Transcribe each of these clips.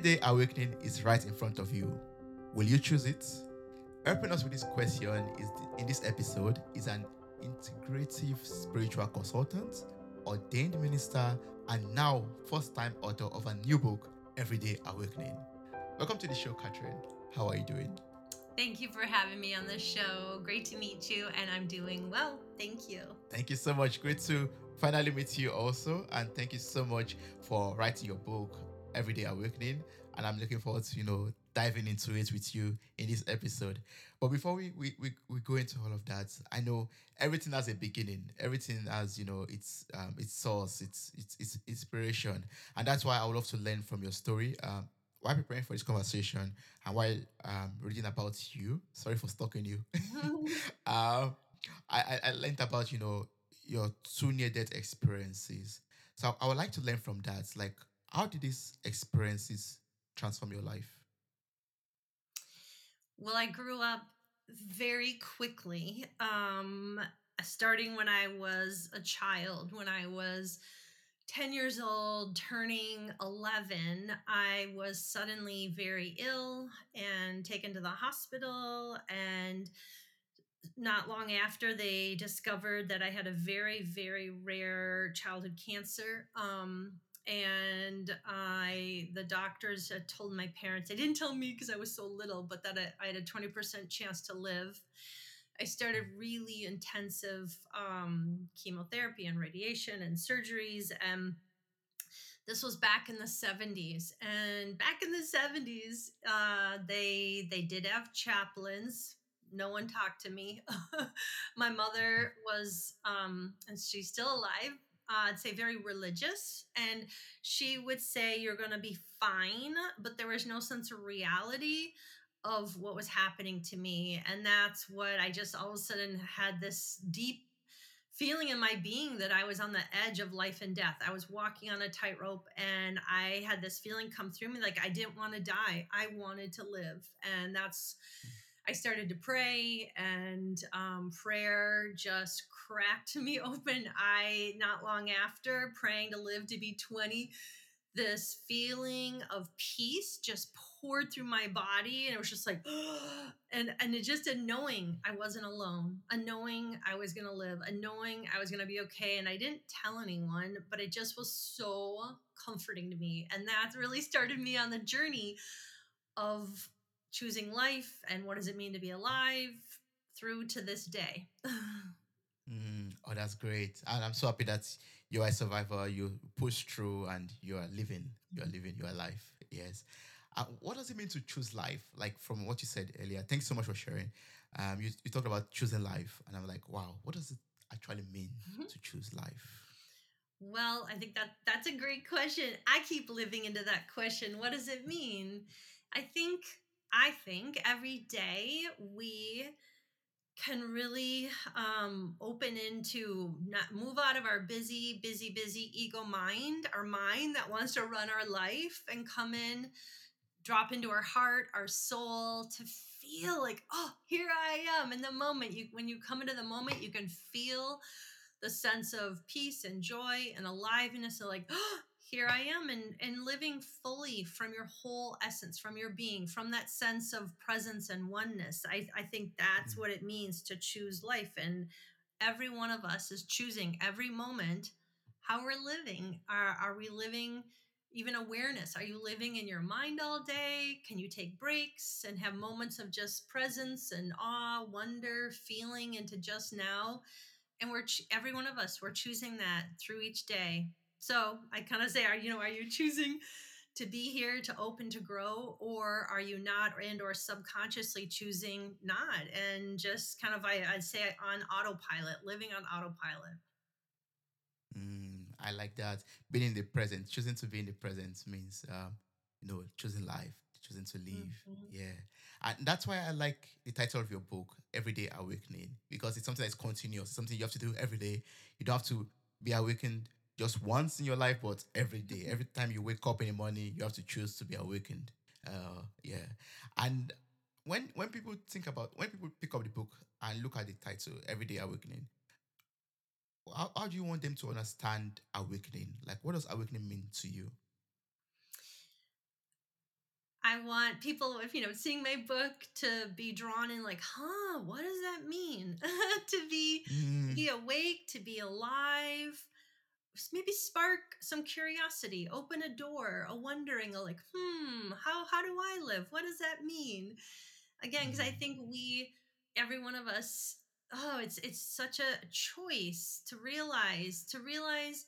Everyday awakening is right in front of you. Will you choose it? Helping us with this question is in this episode is an integrative spiritual consultant, ordained minister, and now first-time author of a new book, Everyday Awakening. Welcome to the show, Catherine. How are you doing? Thank you for having me on the show. Great to meet you, and I'm doing well. Thank you. Thank you so much. Great to finally meet you also, and thank you so much for writing your book, Everyday Awakening. And I'm looking forward to you know diving into it with you in this episode. But before we we, we, we go into all of that, I know everything has a beginning. Everything has you know its um, its source, its, its its inspiration, and that's why I would love to learn from your story. Um, while preparing for this conversation and while um, reading about you, sorry for stalking you, um, I, I learned about, you know, your two near death experiences. So I would like to learn from that. Like, how did these experiences transform your life? Well, I grew up very quickly, um, starting when I was a child, when I was 10 years old, turning 11, I was suddenly very ill and taken to the hospital. And not long after, they discovered that I had a very, very rare childhood cancer. Um, and I, the doctors had told my parents, they didn't tell me because I was so little, but that I, I had a 20% chance to live. I started really intensive um, chemotherapy and radiation and surgeries. And this was back in the 70s. And back in the 70s, uh, they they did have chaplains. No one talked to me. My mother was, um, and she's still alive. Uh, I'd say very religious, and she would say you're going to be fine, but there was no sense of reality of what was happening to me. And that's what I just all of a sudden had this deep feeling in my being that I was on the edge of life and death. I was walking on a tightrope and I had this feeling come through me like I didn't want to die. I wanted to live. And that's, I started to pray and um, prayer just cracked me open. I, not long after praying to live to be 20, this feeling of peace just poured through my body and it was just like and and it just a knowing i wasn't alone a knowing i was going to live a knowing i was going to be okay and i didn't tell anyone but it just was so comforting to me and that really started me on the journey of choosing life and what does it mean to be alive through to this day. Mm, oh that's great. And i'm so happy that you are a survivor you push through and you are living you are living your life. Yes. Uh, what does it mean to choose life? Like from what you said earlier thanks so much for sharing. Um, you, you talked about choosing life and i'm like wow what does it actually mean mm-hmm. to choose life? Well i think that that's a great question. I keep living into that question. What does it mean? I think i think every day we can really um, open into not move out of our busy, busy, busy ego mind, our mind that wants to run our life, and come in, drop into our heart, our soul to feel like, oh, here I am in the moment. You when you come into the moment, you can feel the sense of peace and joy and aliveness, and like, oh, here I am and, and living fully from your whole essence, from your being, from that sense of presence and oneness. I, I think that's mm. what it means to choose life. And every one of us is choosing every moment how we're living. Are, are we living even awareness? Are you living in your mind all day? Can you take breaks and have moments of just presence and awe, wonder, feeling into just now? And we're every one of us, we're choosing that through each day so I kind of say, are you know, are you choosing to be here to open to grow, or are you not, and or subconsciously choosing not, and just kind of I, I'd say on autopilot, living on autopilot. Mm, I like that. Being in the present, choosing to be in the present means, um, you know, choosing life, choosing to live. Mm-hmm. Yeah. And that's why I like the title of your book, Everyday Awakening, because it's something that's continuous, something you have to do every day. You don't have to be awakened just once in your life, but every day. Every time you wake up in the morning, you have to choose to be awakened. Uh, yeah. And when when people think about when people pick up the book and look at the title, Everyday Awakening, how, how do you want them to understand awakening? Like, what does awakening mean to you? I want people, if you know, seeing my book to be drawn in, like, huh, what does that mean? to be Mm, be awake, to be alive, maybe spark some curiosity, open a door, a wondering, a like, hmm, how how do I live? What does that mean? Again, because I mm, think we, every one of us, oh, it's it's such a choice to realize to realize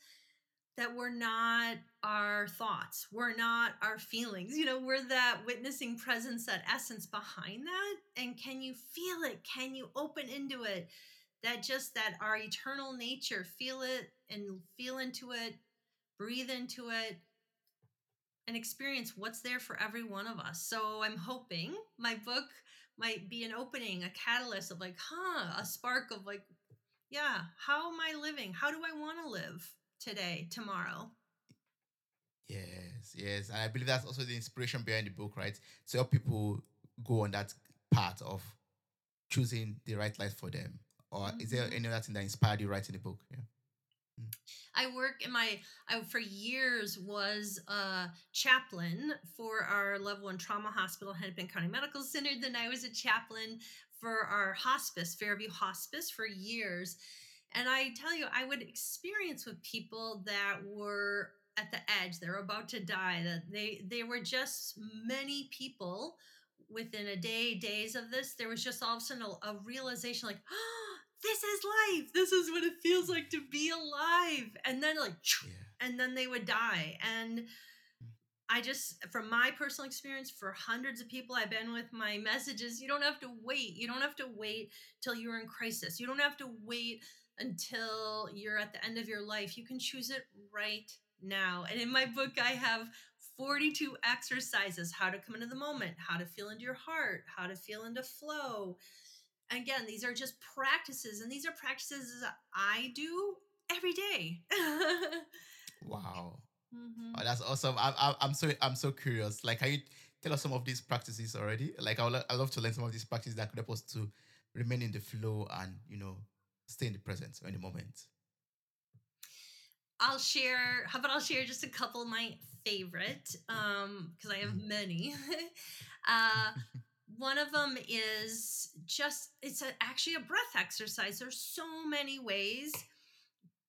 that we're not our thoughts, we're not our feelings. You know, we're that witnessing presence, that essence behind that. And can you feel it? Can you open into it? That just that our eternal nature, feel it and feel into it, breathe into it, and experience what's there for every one of us. So I'm hoping my book might be an opening, a catalyst of like, huh, a spark of like, yeah, how am I living? How do I want to live today, tomorrow? yes, yes. And I believe that's also the inspiration behind the book, right? To help people go on that path of choosing the right life for them. Or is there Mhm. any other thing that inspired you writing the book? Yeah. Mm, I work in my I for years was a chaplain for our level one trauma hospital, Hennepin County Medical Center. Then I was a chaplain for our hospice, Fairview Hospice, for years. And I tell you, I would experience with people that were at the edge, they're about to die, that they they were just many people within a day, days of this, there was just all of a sudden a, a realization like, oh, this is life. This is what it feels like to be alive. And then like yeah. and then they would die. And I just, from my personal experience, for hundreds of people I've been with, my messages, you don't have to wait. You don't have to wait till you're in crisis. You don't have to wait until you're at the end of your life. You can choose it right now. And in my book, I have 42 exercises how to come into the moment, how to feel into your heart, how to feel into flow. Again, these are just practices, and these are practices I do every day. Wow. Mhm. Oh, that's awesome. I, I, I'm so I'm so curious. Like, can you tell us some of these practices already? Like, I would I love to learn some of these practices that could help us to remain in the flow and you know stay in the present or in the moment. I'll share. How about I'll share just a couple of my favorite, um, because I have Mm. many. uh, one of them is just it's a, actually a breath exercise. There's so many ways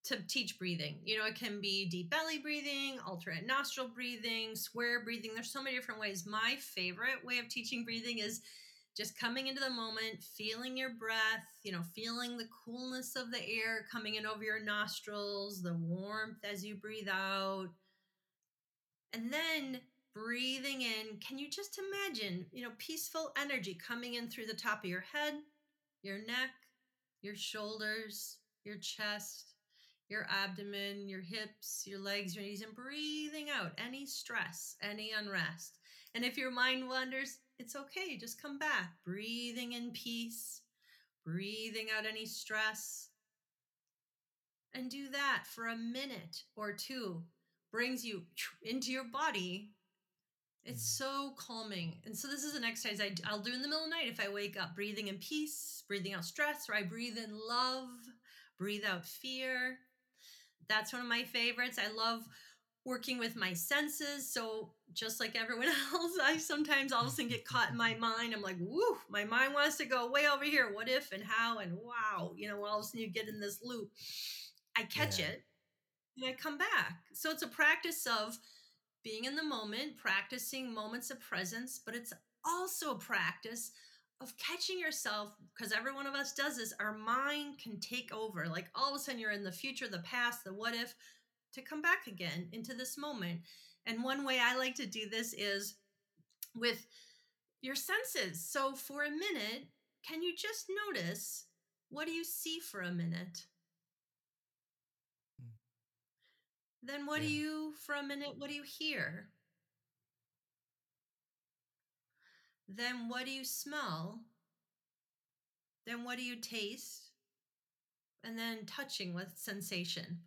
to teach breathing. You know, it can be deep belly breathing, alternate nostril breathing, square breathing. There's so many different ways. My favorite way of teaching breathing is just coming into the moment, feeling your breath, you know, feeling the coolness of the air coming in over your nostrils, the warmth as you breathe out. And then breathing in, can you just imagine, you know, peaceful energy coming in through the top of your head, your neck, your shoulders, your chest, your abdomen, your hips, your legs, your knees, and breathing out any stress, any unrest. And if your mind wanders, it's okay. Just come back, breathing in peace, breathing out any stress. And do that for a minute or two. Brings you into your body. It's Mm, so calming. And so, this is an exercise I, I'll do in the middle of the night if I wake up, breathing in peace, breathing out stress, or I breathe in love, breathe out fear. That's one of my favorites. I love working with my senses. So just like everyone else, I sometimes all of a sudden get caught in my mind. I'm like, woo, my mind wants to go way over here. What if and how and wow. You know, all of a sudden you get in this loop. I catch Yeah. it and I come back. So it's a practice of being in the moment, practicing moments of presence, but it's also a practice of catching yourself because every one of us does this. Our mind can take over. Like all of a sudden, you're in the future, the past, the what if, to come back again into this moment. And one way I like to do this is with your senses. So for a minute, can you just notice what do you see for a minute? Mm, Then what do you, for a minute, what do you hear? Then what do you smell? Then what do you taste? And then touching with sensation.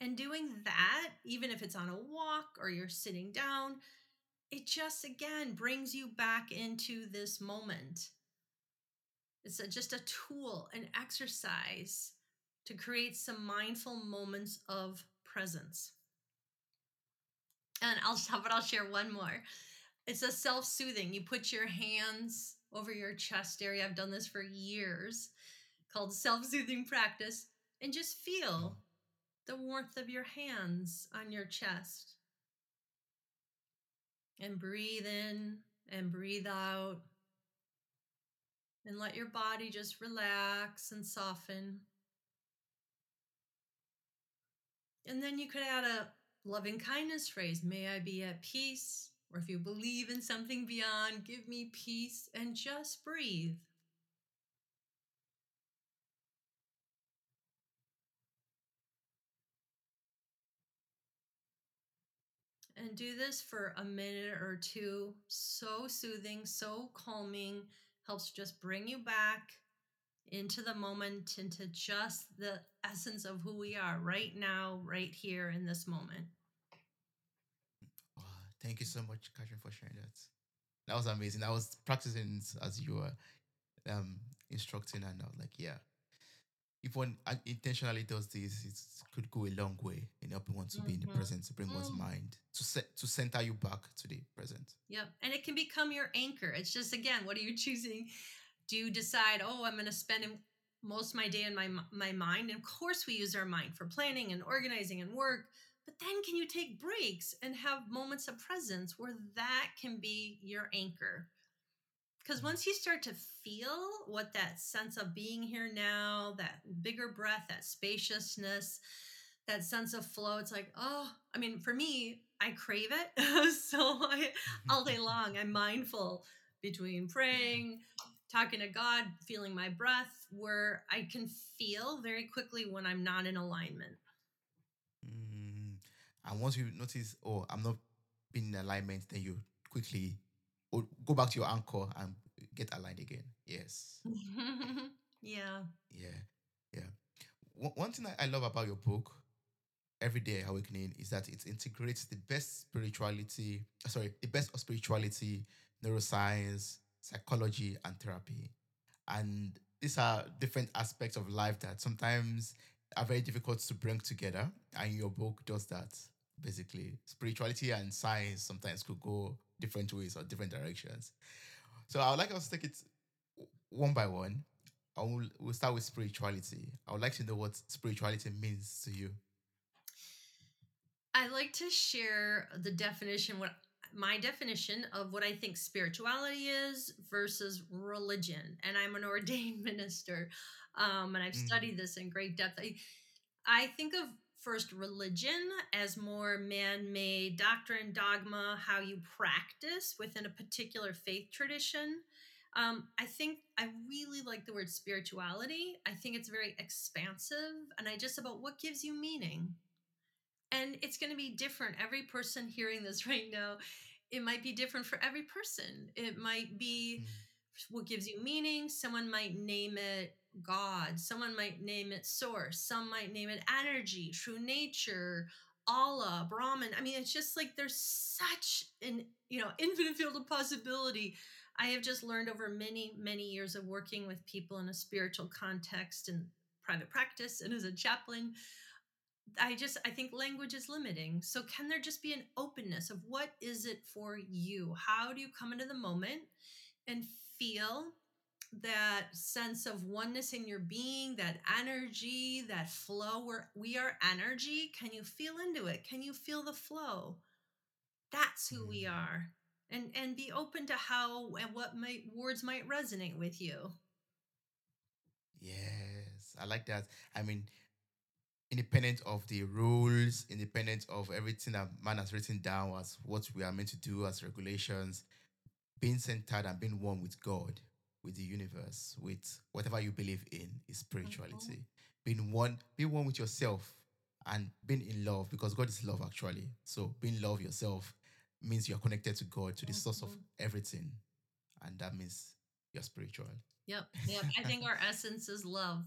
And doing that, even if it's on a walk or you're sitting down, it just again brings you back into this moment. It's a, just a tool, an exercise to create some mindful moments of presence. And I'll about I'll share one more. It's a self soothing. You put your hands over your chest area. I've done this for years, called self soothing practice, and just feel mm-hmm. the warmth of your hands on your chest. And breathe in and breathe out. And let your body just relax and soften. And then you could add a loving kindness phrase May I be at peace. Or if you believe in something beyond, give me peace and just breathe. And do this for a minute or two. So soothing, so calming, helps just bring you back into the moment, into just the essence of who we are right now, right here in this moment. Oh, thank you so much, Catherine, for sharing that. That was amazing. I was practicing as you were um, instructing, and I was like, yeah, if one intentionally does this, it could go a long way in helping one to mm-hmm. be in the mm-hmm. present, to bring mm-hmm. one's mm. mind to set to center you back to the present. Yep, and it can become your anchor. It's just again, what are you choosing? Do you decide, oh, I'm going to spend most of my day in my my mind? And of course, we use our mind for planning and organizing and work. But then, can you take breaks and have moments of presence where that can be your anchor? Because once you start to feel what that sense of being here now, that bigger breath, that spaciousness, that sense of flow, it's like, oh, I mean, for me, I crave it. so I, all day long, I'm mindful between praying, talking to God, feeling my breath, where I can feel very quickly when I'm not in alignment. Mm. And once you notice, oh, I'm not being in alignment, then you quickly go back to your anchor and get aligned again. Yes. yeah. Yeah. Yeah. One thing I love about your book, Everyday Awakening, is that it integrates the best spirituality, sorry, the best of spirituality, neuroscience, psychology, and therapy. And these are different aspects of life that sometimes are very difficult to bring together. And your book does that basically. Spirituality and science sometimes could go different ways or different directions. So I would like us to take it one by one. I will we'll start with spirituality. I would like to know what spirituality means to you. I like to share the definition, what my definition of what I think spirituality is versus religion. And I'm an ordained minister, um, and I've mm. studied this in great depth. I, I think of first religion as more man made doctrine, dogma, how you practice within a particular faith tradition. Um, I think I really like the word spirituality. I think it's very expansive and I just about what gives you meaning. And it's going to be different. Every person hearing this right now, it might be different for every person. It might be mm. what gives you meaning. Someone might name it God. Someone might name it source. Some might name it energy, true nature, Allah, Brahman. I mean, it's just like there's such an, you know, infinite field of possibility. I have just learned over many, many years of working with people in a spiritual context and private practice and as a chaplain. I just I think language is limiting. So can there just be an openness of what is it for you? How do you come into the moment and feel that sense of oneness in your being, that energy, that flow where we are energy. Can you feel into it? Can you feel the flow? That's who we mm. are. And and be open to how and what might words might resonate with you. Yes, I like that. I mean, independent of the rules, independent of everything that man has written down as what we are meant to do as regulations, being centered and being one with God with the universe, with whatever you believe in, is spirituality. Being one, being one with yourself and being in love, because God is love actually. So being love yourself means you're connected to God, to the source of everything. And that means you're spiritual. Yep. Yep. I think our essence is love.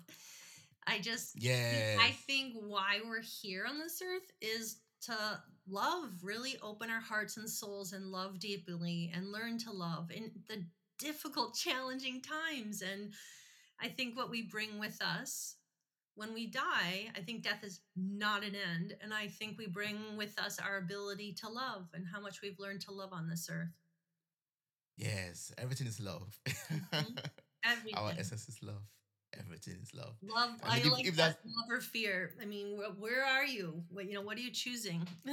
I just yeah. I think why we're here on this earth is to love, really open our hearts and souls and love deeply and learn to love. in the difficult, challenging times. And I think what we bring with us when we die, I think death is not an end. And I think we bring with us our ability to love and how much we've learned to love on this earth. Yes, everything is love. Mhm. Our essence is love. Everything is love. Love, And I if, like if that. that Love or fear. I mean, where, where are you? What, you know, what are you choosing?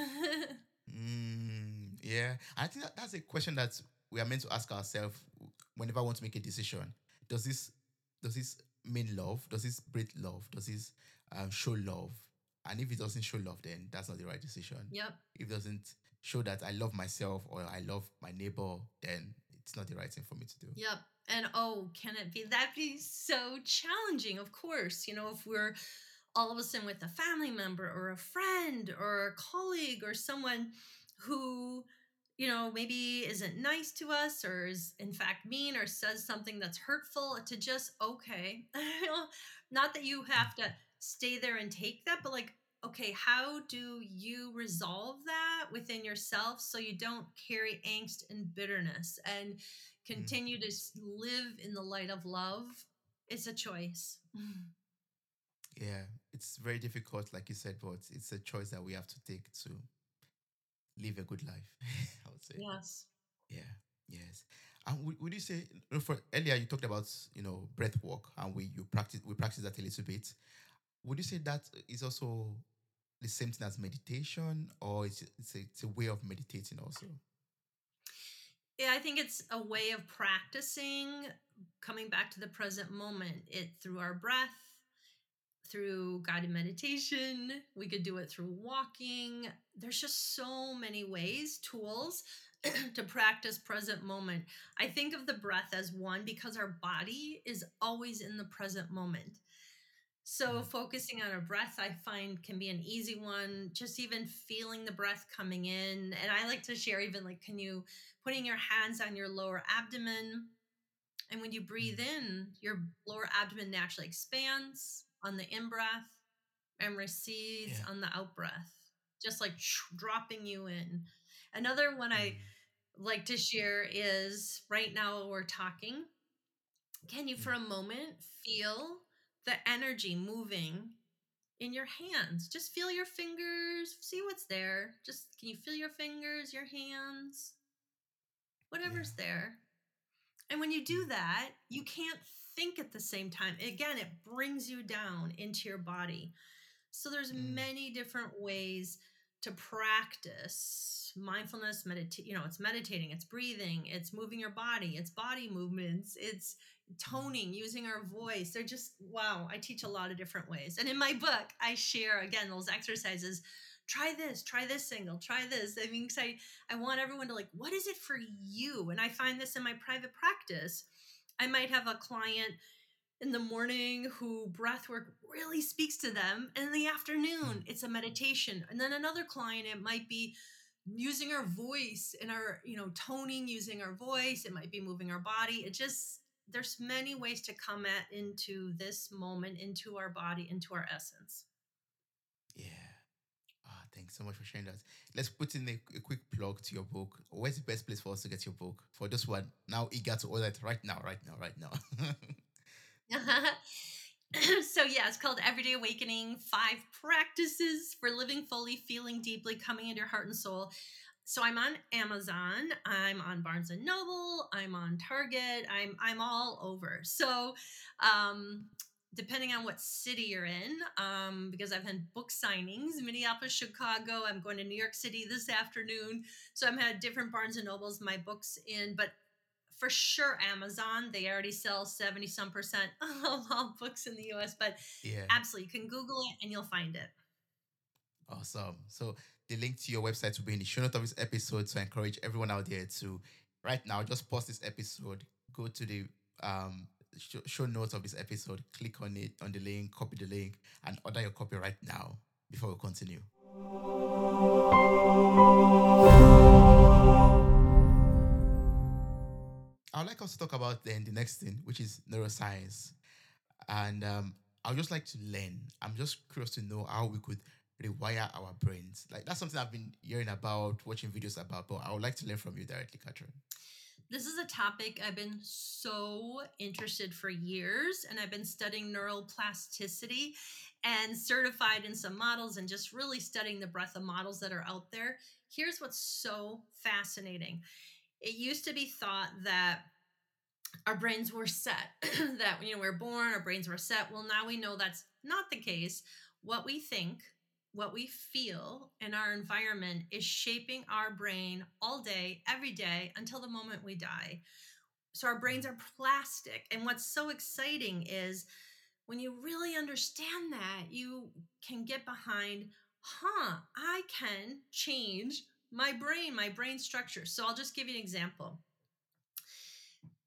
Mm, yeah, I think that that's a question that we are meant to ask ourselves whenever we want to make a decision. Does this does this mean love? Does this breed love? Does this um, show love? And if it doesn't show love, then that's not the right decision. yep. If it doesn't show that I love myself or I love my neighbor, then it's not the right thing for me to do. Yep. And oh, can it be that be so challenging? Of course, you know, if we're all of a sudden with a family member or a friend or a colleague or someone who, you know, maybe isn't nice to us or is in fact mean or says something that's hurtful, to just, okay, not that you have to stay there and take that, but like, okay, how do you resolve that within yourself so you don't carry angst and bitterness and Mm, continue to live in the light of love? It's a choice. Yeah, it's very difficult, like you said, but it's a choice that we have to take to live a good life. I would say. Yes. Yeah. Yes. And would, would you say for earlier you talked about you know breath work and we you practice we practice that a little bit. Would you say that is also the same thing as meditation, or it's it's a, it's a way of meditating also? Yeah, I think it's a way of practicing coming back to the present moment. It through our breath, through guided meditation. We could do it through walking. There's just so many ways, tools to practice present moment. I think of the breath as one because our body is always in the present moment. So, Mm, focusing on our breath, I find can be an easy one. Just even feeling the breath coming in. And I like to share, even like, can you putting your hands on your lower abdomen? And when you breathe mm, in, your lower abdomen naturally expands on the in breath and recedes yeah. on the out breath, just like dropping you in. Another one I Mm, like to share is right now we're talking, can you for a moment feel the energy moving in your hands? Just feel your fingers, see what's there. Just can you feel your fingers, your hands, yeah. whatever's there? And when you Mm, do that, you can't think at the same time. Again, it brings you down into your body. So there's mm, many different ways to practice mindfulness, meditate, you know, it's meditating, it's breathing, it's moving your body, it's body movements, it's mm, toning, using our voice. They're just wow, I teach a lot of different ways. And in my book, I share again those exercises. Try this, try this single, try this. I mean, I, I want everyone to like, what is it for you? And I find this in my private practice. I might have a client in the morning who breath work really speaks to them and in the afternoon it's a meditation and then another client it might be using our voice and our you know toning using our voice it might be moving our body it just there's many ways to come at into this moment into our body into our essence Yeah. Ah, thanks so much for sharing that. Let's put in a, a quick plug to your book. Where's the best place for us to get your book? For those who are now eager to order it right now, right now, right now. so yeah it's called everyday awakening five practices for living fully feeling deeply coming into your heart and soul so i'm on amazon i'm on barnes and noble i'm on target i'm i'm all over so um depending on what city you're in um because i've had book signings minneapolis chicago i'm going to new york city this afternoon so i've had different barnes and nobles my books in but for sure Amazon. They already sell 70 some percent of all books in the US, but yeah. absolutely, you can Google it and you'll find it. Awesome. So the link to your website will be in the show notes of this episode. So I encourage everyone out there to right now just pause this episode, go to the um show, notes of this episode, click on it on the link, copy the link, and order your copy right now before we continue. I would like us to talk about then the next thing, which is neuroscience. And um, I would just like to learn. I'm just curious to know how we could rewire our brains. Like that's something I've been hearing about, watching videos about, but I would like to learn from you directly, Catherine. This is a topic I've been so interested for years, and I've been studying neuroplasticity and certified in some models and just really studying the breadth of models that are out there. Here's what's so fascinating it used to be thought that our brains were set that you know we we're born our brains were set well now we know that's not the case what we think what we feel in our environment is shaping our brain all day every day until the moment we die. So our brains are plastic and what's so exciting is when you really understand that you can get behind huh i can change my brain my brain structure. So i'll just give you an example.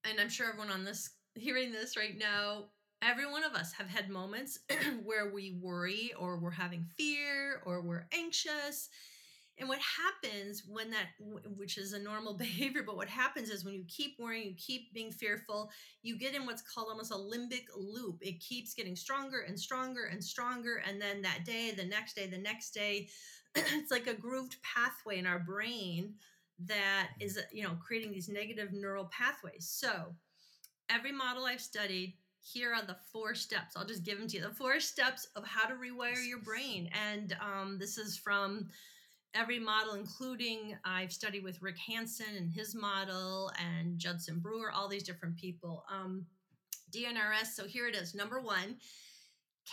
And I'm sure everyone on this hearing this right now, every one of us have had moments where we worry or we're having fear or we're anxious. And what happens when that, which is a normal behavior, but what happens is when you keep worrying, you keep being fearful, you get in what's called almost a limbic loop. It keeps getting stronger and stronger and stronger. And then that day, the next day, the next day, it's like a grooved pathway in our brain that is you know creating these negative neural pathways so every model i've studied here are the four steps i'll just give them to you the four steps of how to rewire your brain and um, this is from every model including i've studied with rick hanson and his model and judson brewer all these different people um, dnrs so here it is number one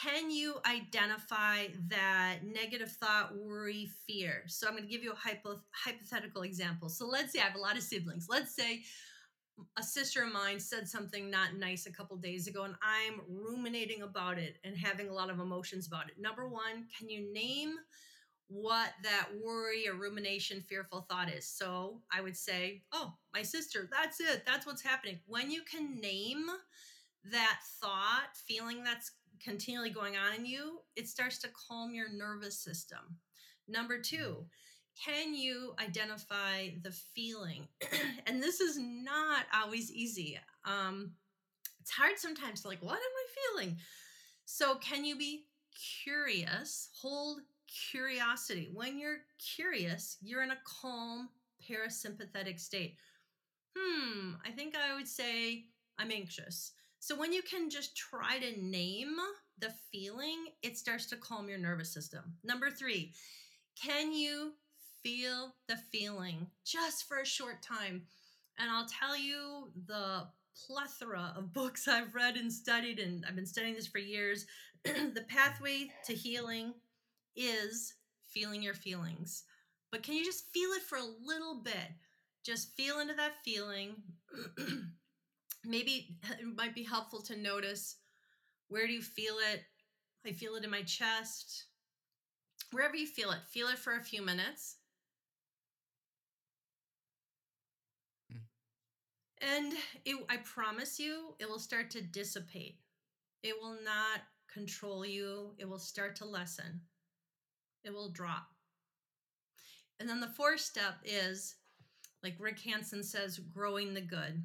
can you identify that negative thought, worry, fear? So I'm going to give you a hypo- hypothetical example. So let's say I have a lot of siblings. Let's say a sister of mine said something not nice a couple days ago and I'm ruminating about it and having a lot of emotions about it. Number 1, can you name what that worry or rumination fearful thought is? So I would say, "Oh, my sister, that's it. That's what's happening." When you can name that thought, feeling that's continually going on in you, it starts to calm your nervous system. Number two, can you identify the feeling? and this is not always easy. Um, it's hard sometimes like, what am I feeling? So, can you be curious? Hold curiosity. When you're curious, you're in a calm parasympathetic state. Hmm, I think I would say I'm anxious. So when you can just try to name the feeling, it starts to calm your nervous system. Number three, can you feel the feeling just for a short time? And I'll tell you the plethora of books I've read and studied, and I've been studying this for years. the pathway to healing is feeling your feelings. But can you just feel it for a little bit? Just feel into that feeling. maybe it might be helpful to notice where do you feel it? I feel it in my chest. Wherever you feel it, feel it for a few minutes. Hmm. And it, I promise you, it will start to dissipate. It will not control you. It will start to lessen. It will drop. And then the fourth step is, like Rick Hanson says, growing the good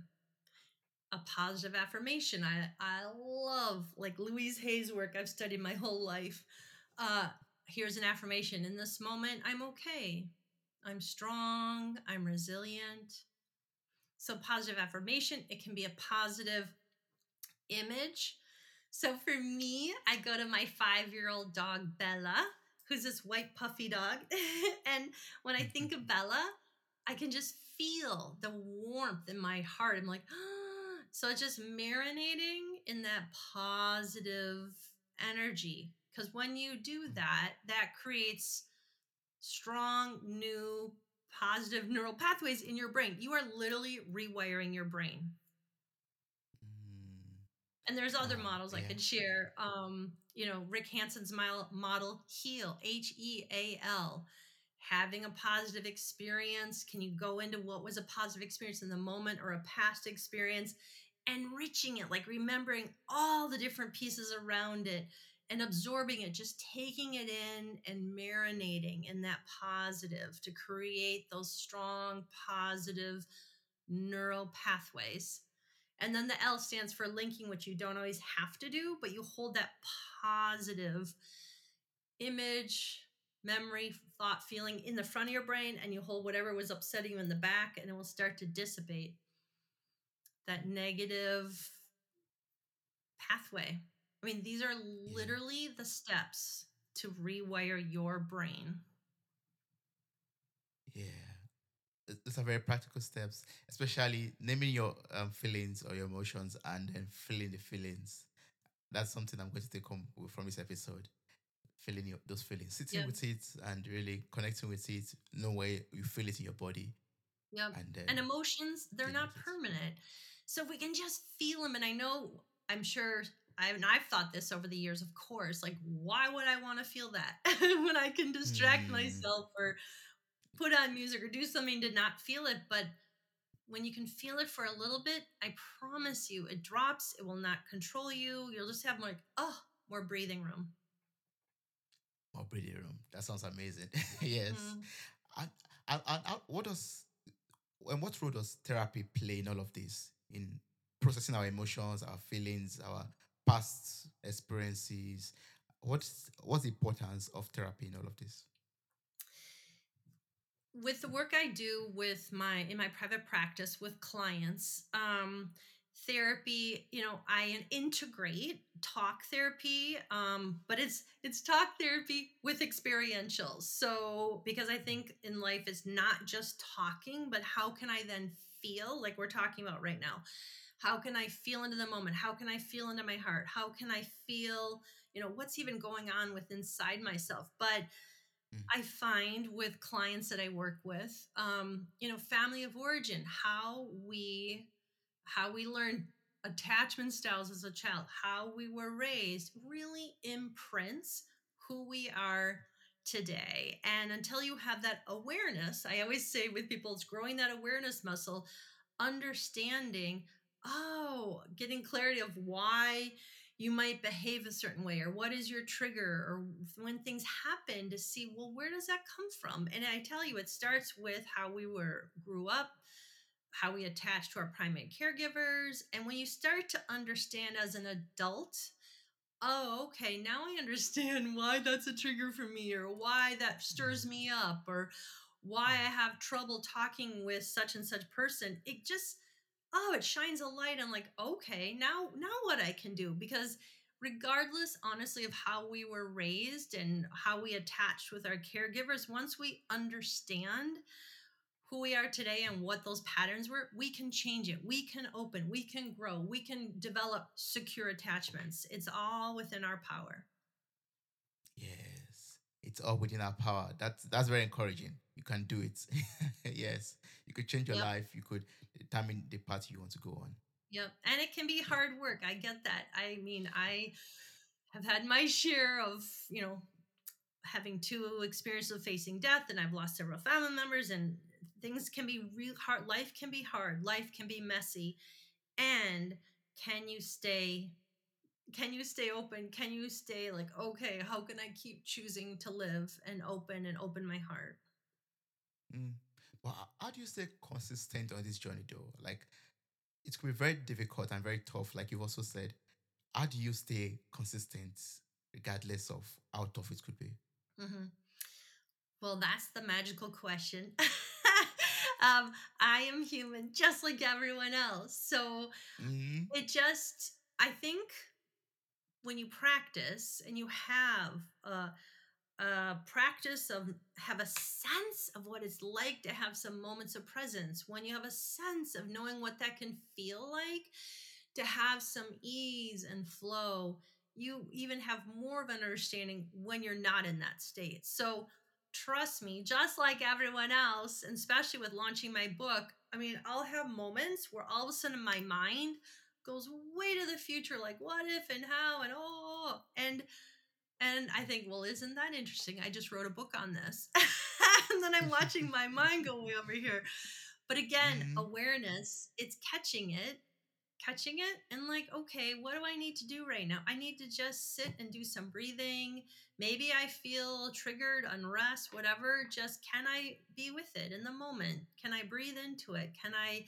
a positive affirmation. I I love like Louise Hay's work. I've studied my whole life. Uh, here's an affirmation. In this moment, I'm okay. I'm strong. I'm resilient. So positive affirmation. It can be a positive image. So for me, I go to my five year old dog Bella, who's this white puffy dog, and when I think of Bella, I can just feel the warmth in my heart. I'm like. Oh, so it's just marinating in that positive energy. Because when you do that, that creates strong, new, positive neural pathways in your brain. You are literally rewiring your brain. Mm. And there's other oh, models yeah. I could share. Um, you know, Rick Hanson's model, HEAL, H E A L having a positive experience? Can you go into what was a positive experience in the moment or a past experience? Enriching it, like remembering all the different pieces around it and absorbing it, just taking it in and marinating in that positive to create those strong, positive neural pathways. And then the L stands for linking, which you don't always have to do, but you hold that positive image, memory, thought, feeling in the front of your brain, and you hold whatever was upsetting you in the back, and it will start to dissipate that negative pathway. I mean, these are literally the steps to rewire your brain. Yeah. those are very practical steps, especially naming your um, feelings or your emotions and then feeling the feelings. That's something I'm going to take home from this episode. Feeling your, those feelings, sitting Yep. with it and really connecting with it, no way you feel it in your body, Yep. and then And emotions, they're not with it. permanent. So we can just feel them. And I know, I'm sure, I, and I've thought this over the years, of course, like, why would I want to feel that when I can distract Mm, myself or put on music or do something to not feel it? But when you can feel it for a little bit, I promise you, it drops. It will not control you. You'll just have more, like, oh, more breathing room. more breathing room. That sounds amazing. yes. Mm. And, and, and and what does and what role does therapy play in all of this in processing our emotions our feelings our past experiences what's what's the importance of therapy in all of this with the work I do with my in my private practice with clients, um, therapy, you know, I integrate talk therapy, um, but it's it's talk therapy with experientials. So because I think in life it's not just talking, but how can I then feel like we're talking about right now? How can I feel into the moment? How can I feel into my heart? How can I feel, you know, what's even going on with inside myself? But Mm, I find with clients that I work with, um, you know, family of origin, how we how we learn attachment styles as a child, how we were raised, really imprints who we are today. And until you have that awareness, I always say with people, it's growing that awareness muscle, understanding, oh, getting clarity of why you might behave a certain way or what is your trigger or when things happen to see well where does that come from? And i tell you it starts with how we were grew up how we attach to our primary caregivers and when you start to understand as an adult oh okay now i understand why that's a trigger for me or why that stirs me up or why i have trouble talking with such and such person. It just oh it shines a light on like okay now now what i can do because regardless honestly of how we were raised and how we attached with our caregivers once we understand who we are today and what those patterns were we can change it we can open we can grow we can develop secure attachments. It's all within our power. Yes it's all within our power. That's that's very encouraging you can do it. Yes you could change your yep. life you could determine the path you want to go on. Yep and it can be hard work i get that. I mean i have had my share of you know having two experiences of facing death and I've lost several family members and things can be real hard life can be hard life can be messy and can you stay can you stay open? Can you stay like okay how can I keep choosing to live and open and open my heart Mm. but how do you stay consistent on this journey though like it could be very difficult and very tough like you've also said how do you stay consistent regardless of how tough it could be? Mhm. well that's the magical question um I am human just like everyone else so hmm it just I think when you practice and you have a, a practice of have a sense of what it's like to have some moments of presence. When you have a sense of knowing what that can feel like to have some ease and flow you even have more of an understanding when you're not in that state. So trust me just like everyone else and especially with launching my book i mean i'll have moments where all of a sudden my mind goes way to the future like what if and how and oh and and I think, well, isn't that interesting? I just wrote a book on this. and then I'm watching my mind go way over here. But again, hmm awareness, it's catching it, catching it, and like, okay, what do I need to do right now? I need to just sit and do some breathing. Maybe I feel triggered, unrest, whatever. Just can I be with it in the moment? Can I breathe into it? Can I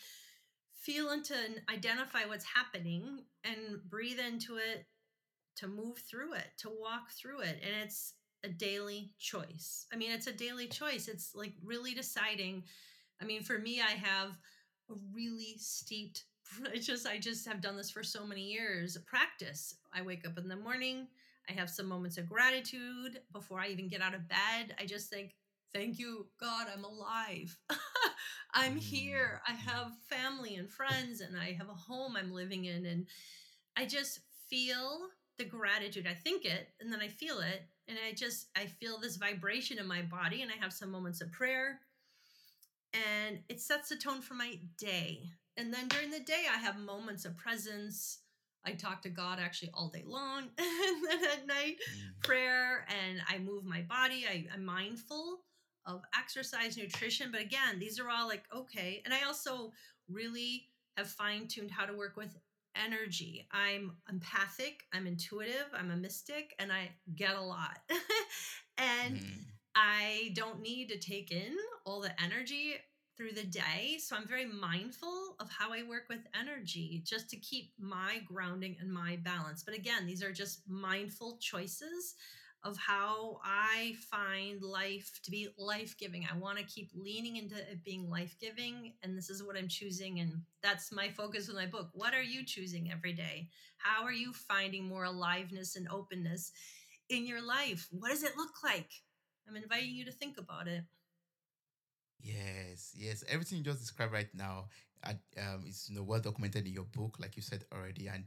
feel into and identify what's happening and breathe into it to move through it, to walk through it. And it's a daily choice. I mean, it's a daily choice. It's like really deciding. I mean, for me, I have a really steeped it's just I just have done this for so many years. Practice. I wake up in the morning. I have some moments of gratitude before I even get out of bed. I just think thank you, God, I'm alive. I'm here. I Mm. have family and friends, and I have a home I'm living in. And I just feel the gratitude. I think it, and then I feel it. And I just, I feel this vibration in my body, and I have some moments of prayer. And it sets the tone for my day. And then during the day, I have moments of presence. I talk to God actually all day long. and then at night, Mm. prayer and I move my body. I, I'm mindful of exercise, nutrition. But again, these are all like, okay. And I also really have fine tuned how to work with energy. I'm empathic, I'm intuitive, I'm a mystic, and I get a lot. and Mm. I don't need to take in all the energy through the day. So I'm very mindful of how I work with energy just to keep my grounding and my balance. But again, these are just mindful choices of how I find life to be life giving. I want to keep leaning into it being life giving. And this is what I'm choosing. And that's my focus with my book. What are you choosing every day? How are you finding more aliveness and openness in your life? What does it look like? I'm inviting you to think about it. Yes, yes. Everything you just described right now, um, is you know well documented in your book, like you said already, and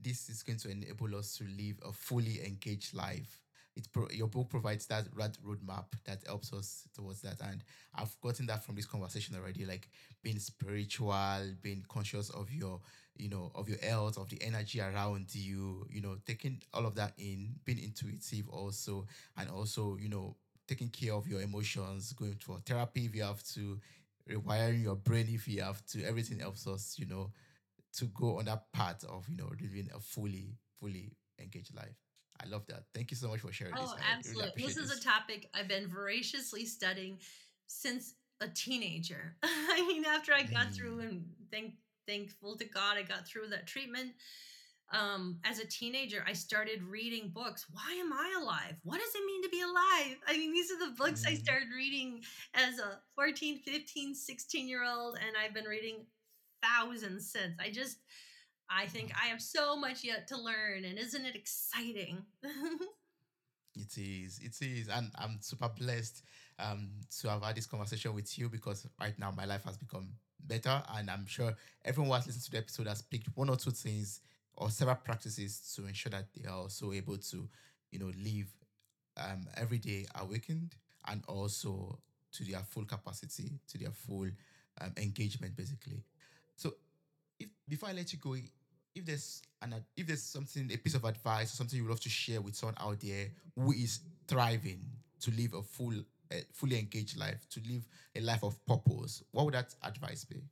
this is going to enable us to live a fully engaged life. It pro- your book provides that red roadmap that helps us towards that, and I've gotten that from this conversation already. Like being spiritual, being conscious of your, you know, of your health, of the energy around you, you know, taking all of that in, being intuitive also, and also, you know, taking care of your emotions, going for therapy if you have to, rewiring your brain if you have to. Everything helps us, you know, to go on that path of, you know, living a fully, fully engaged life. I love that. Thank you so much for sharing this. Oh, I really absolutely. appreciate This is this. a topic I've been voraciously studying since a teenager. I mean, after I got through Mm, and thank thankful to God I got through that treatment. Um, as a teenager, I started reading books. Why am I alive? What does it mean to be alive? I mean, these are the books I mm, started reading as a 14, 15, 16 year old, and I've been reading thousands since. I just, I think. I have so much yet to learn, and isn't it exciting? It is. It is. And I'm super blessed um, to have had this conversation with you because right now my life has become better. And I'm sure everyone who has listened to the episode has picked one or two things or several practices to ensure that they are also able to, you know, live um, every day awakened and also to their full capacity, to their full um, engagement, basically. So if before I let you go, if there's an if there's something a piece of advice or something you would love to share with someone out there who is thriving to live a full, uh, fully engaged life, to live a life of purpose, what would that advice be?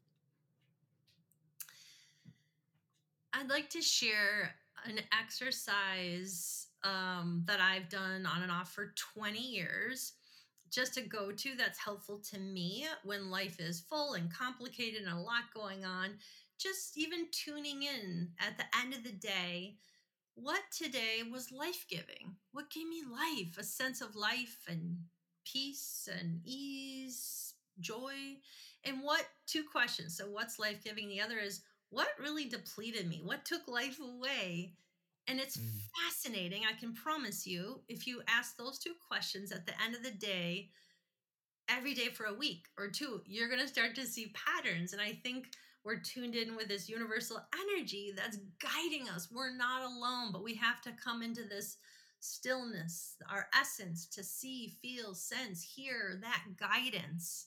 I'd like to share an exercise um, that I've done on and off for 20 years, just to go to that's helpful to me when life is full and complicated and a lot going on. Just even tuning in at the end of the day, what today was life giving? What gave me life? A sense of life and peace and ease, joy. And what two questions? So, what's life giving? The other is what really depleted me? What took life away? And it's Mm, fascinating. I can promise you, if you ask those two questions at the end of the day, every day for a week or two, you're going to start to see patterns. And I think we're tuned in with this universal energy that's guiding us. We're not alone, but we have to come into this stillness, our essence to see, feel, sense, hear that guidance.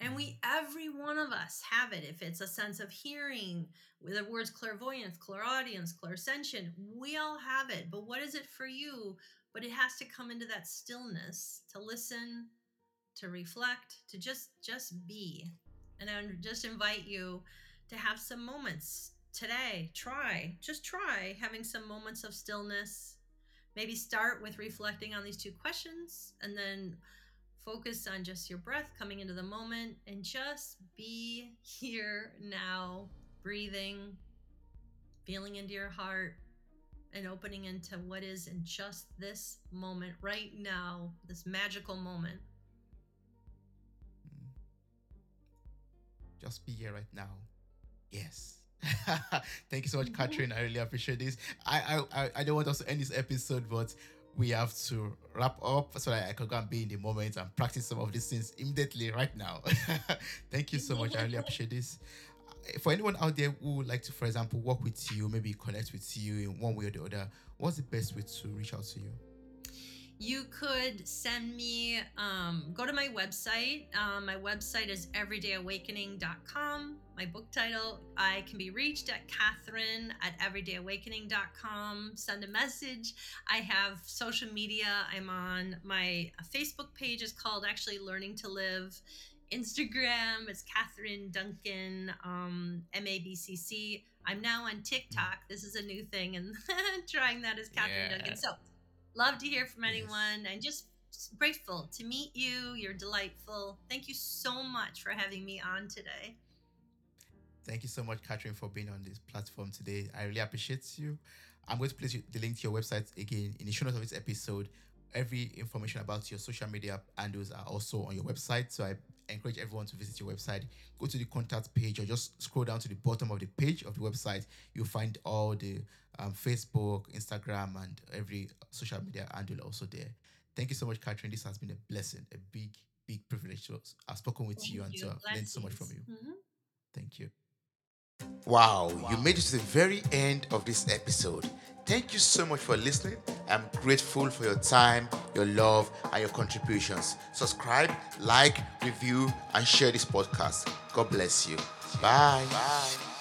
And we, every one of us, have it. If it's a sense of hearing, the words clairvoyance, clairaudience, clairsentient, we all have it. But what is it for you? But it has to come into that stillness to listen, to reflect, to just just be. And I just invite you to have some moments today. Try, just try having some moments of stillness. Maybe start with reflecting on these two questions and then focus on just your breath coming into the moment and just be here now, breathing, feeling into your heart and opening into what is in just this moment right now, this magical moment. Just be here right now. Yes. Thank you so much, mm-hmm. Catherine. I really appreciate this. I, I I I don't want us to end this episode, but we have to wrap up so that I can go and be in the moment and practice some of these things immediately right now. Thank you so much. I really appreciate this. For anyone out there who would like to, for example, work with you, maybe connect with you in one way or the other, what's the best way to reach out to you? You could send me um, go to my website. Um, my website is everydayawakening.com my book title i can be reached at catherine at everydayawakening.com send a message. I have social media. I'm on my facebook page. Is called actually learning to live. Instagram is catherine duncan um, m-a-b-c-c i'm now on tiktok. This is a new thing and trying that as catherine yeah. duncan. So Love to hear from anyone yes. and just grateful to meet you. You're delightful. Thank you so much for having me on today. Thank you so much, Catherine, for being on this platform today. I really appreciate you. I'm going to place the link to your website again in the show notes of this episode. Every information about your social media handles are also on your website. So I encourage everyone to visit your website. Go to the contact page or just scroll down to the bottom of the page of the website. You'll find all the um, Facebook, Instagram, and every social media handle also there. Thank you so much, Catherine. This has been a blessing, a big, big privilege. To I've spoken with you, you and to learned so much from you. Mm-hmm. Thank you. Wow, wow, you made it to the very end of this episode. Thank you so much for listening. I'm grateful for your time, your love, and your contributions. Subscribe, like, review, and share this podcast. God bless you. Bye. Bye.